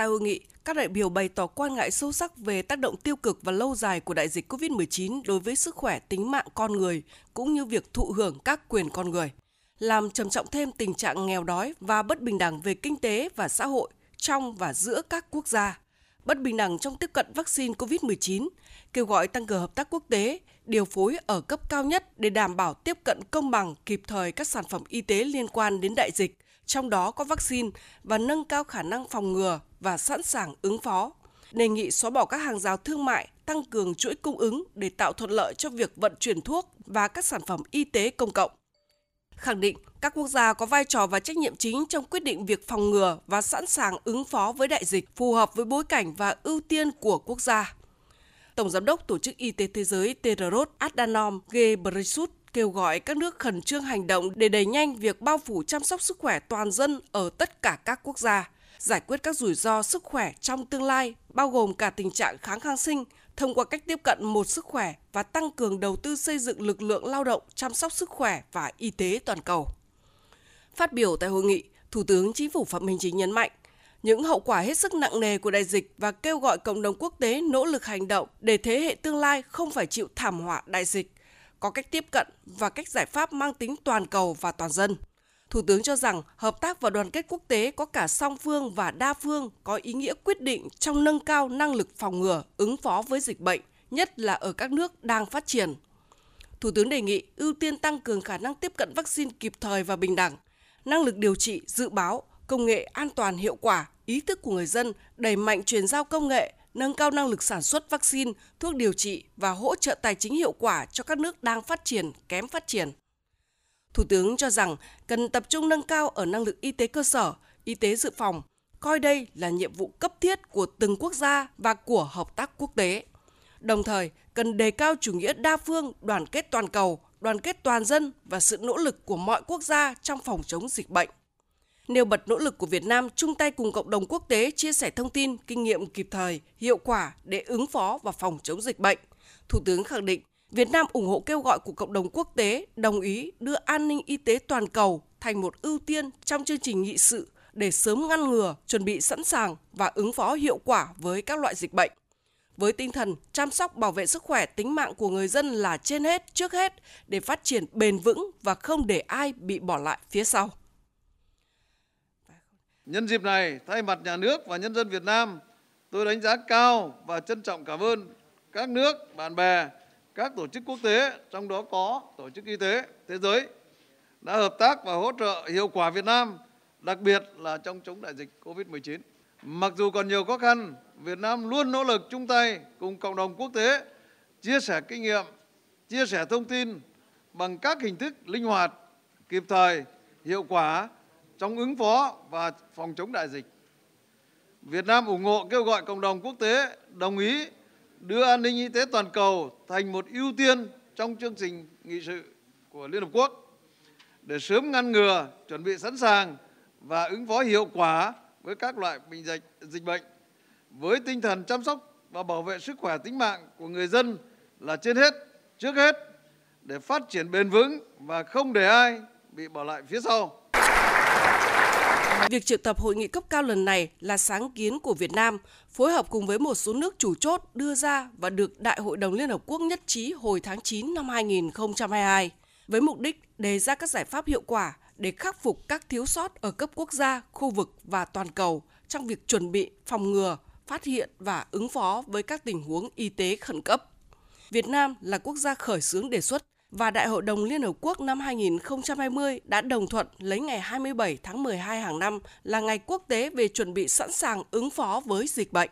Tại hội nghị, các đại biểu bày tỏ quan ngại sâu sắc về tác động tiêu cực và lâu dài của đại dịch COVID-19 đối với sức khỏe tính mạng con người, cũng như việc thụ hưởng các quyền con người, làm trầm trọng thêm tình trạng nghèo đói và bất bình đẳng về kinh tế và xã hội trong và giữa các quốc gia, bất bình đẳng trong tiếp cận vaccine COVID-19, kêu gọi tăng cường hợp tác quốc tế, điều phối ở cấp cao nhất để đảm bảo tiếp cận công bằng kịp thời các sản phẩm y tế liên quan đến đại dịch, trong đó có vaccine và nâng cao khả năng phòng ngừa và sẵn sàng ứng phó. Đề nghị xóa bỏ các hàng rào thương mại, tăng cường chuỗi cung ứng để tạo thuận lợi cho việc vận chuyển thuốc và các sản phẩm y tế công cộng. Khẳng định các quốc gia có vai trò và trách nhiệm chính trong quyết định việc phòng ngừa và sẵn sàng ứng phó với đại dịch phù hợp với bối cảnh và ưu tiên của quốc gia. Tổng Giám đốc Tổ chức Y tế Thế giới Tedros Adhanom Ghebreyesus kêu gọi các nước khẩn trương hành động để đẩy nhanh việc bao phủ chăm sóc sức khỏe toàn dân ở tất cả các quốc gia, giải quyết các rủi ro sức khỏe trong tương lai, bao gồm cả tình trạng kháng kháng sinh, thông qua cách tiếp cận một sức khỏe và tăng cường đầu tư xây dựng lực lượng lao động chăm sóc sức khỏe và y tế toàn cầu. Phát biểu tại hội nghị, Thủ tướng Chính phủ Phạm Minh Chính nhấn mạnh, những hậu quả hết sức nặng nề của đại dịch và kêu gọi cộng đồng quốc tế nỗ lực hành động để thế hệ tương lai không phải chịu thảm họa đại dịch, có cách tiếp cận và cách giải pháp mang tính toàn cầu và toàn dân. Thủ tướng cho rằng hợp tác và đoàn kết quốc tế có cả song phương và đa phương có ý nghĩa quyết định trong nâng cao năng lực phòng ngừa, ứng phó với dịch bệnh, nhất là ở các nước đang phát triển. Thủ tướng đề nghị ưu tiên tăng cường khả năng tiếp cận vaccine kịp thời và bình đẳng, năng lực điều trị, dự báo, công nghệ an toàn hiệu quả, ý thức của người dân, đẩy mạnh chuyển giao công nghệ, nâng cao năng lực sản xuất vaccine, thuốc điều trị và hỗ trợ tài chính hiệu quả cho các nước đang phát triển, kém phát triển. Thủ tướng cho rằng cần tập trung nâng cao ở năng lực y tế cơ sở, y tế dự phòng, coi đây là nhiệm vụ cấp thiết của từng quốc gia và của hợp tác quốc tế. Đồng thời, cần đề cao chủ nghĩa đa phương, đoàn kết toàn cầu, đoàn kết toàn dân và sự nỗ lực của mọi quốc gia trong phòng chống dịch bệnh. Nêu bật nỗ lực của Việt Nam chung tay cùng cộng đồng quốc tế chia sẻ thông tin, kinh nghiệm kịp thời, hiệu quả để ứng phó và phòng chống dịch bệnh. Thủ tướng khẳng định Việt Nam ủng hộ kêu gọi của cộng đồng quốc tế đồng ý đưa an ninh y tế toàn cầu thành một ưu tiên trong chương trình nghị sự để sớm ngăn ngừa, chuẩn bị sẵn sàng và ứng phó hiệu quả với các loại dịch bệnh. Với tinh thần chăm sóc bảo vệ sức khỏe tính mạng của người dân là trên hết, trước hết để phát triển bền vững và không để ai bị bỏ lại phía sau. Nhân dịp này, thay mặt nhà nước và nhân dân Việt Nam, tôi đánh giá cao và trân trọng cảm ơn các nước, bạn bè, các tổ chức quốc tế, trong đó có Tổ chức Y tế Thế giới, đã hợp tác và hỗ trợ hiệu quả Việt Nam, đặc biệt là trong chống đại dịch COVID-19. Mặc dù còn nhiều khó khăn, Việt Nam luôn nỗ lực chung tay cùng cộng đồng quốc tế chia sẻ kinh nghiệm, chia sẻ thông tin bằng các hình thức linh hoạt, kịp thời, hiệu quả trong ứng phó và phòng chống đại dịch. Việt Nam ủng hộ kêu gọi cộng đồng quốc tế đồng ý đưa an ninh y tế toàn cầu thành một ưu tiên trong chương trình nghị sự của Liên Hợp Quốc để sớm ngăn ngừa, chuẩn bị sẵn sàng và ứng phó hiệu quả với các loại bệnh dịch, dịch bệnh với tinh thần chăm sóc và bảo vệ sức khỏe tính mạng của người dân là trên hết, trước hết để phát triển bền vững và không để ai bị bỏ lại phía sau. Việc triệu tập hội nghị cấp cao lần này là sáng kiến của Việt Nam, phối hợp cùng với một số nước chủ chốt đưa ra và được Đại hội đồng Liên Hợp Quốc nhất trí hồi tháng 9 năm 2022, với mục đích đề ra các giải pháp hiệu quả để khắc phục các thiếu sót ở cấp quốc gia, khu vực và toàn cầu trong việc chuẩn bị, phòng ngừa, phát hiện và ứng phó với các tình huống y tế khẩn cấp. Việt Nam là quốc gia khởi xướng đề xuất và Đại hội đồng Liên Hợp Quốc năm 2020 đã đồng thuận lấy ngày 27 tháng 12 hàng năm là ngày quốc tế về chuẩn bị sẵn sàng ứng phó với dịch bệnh.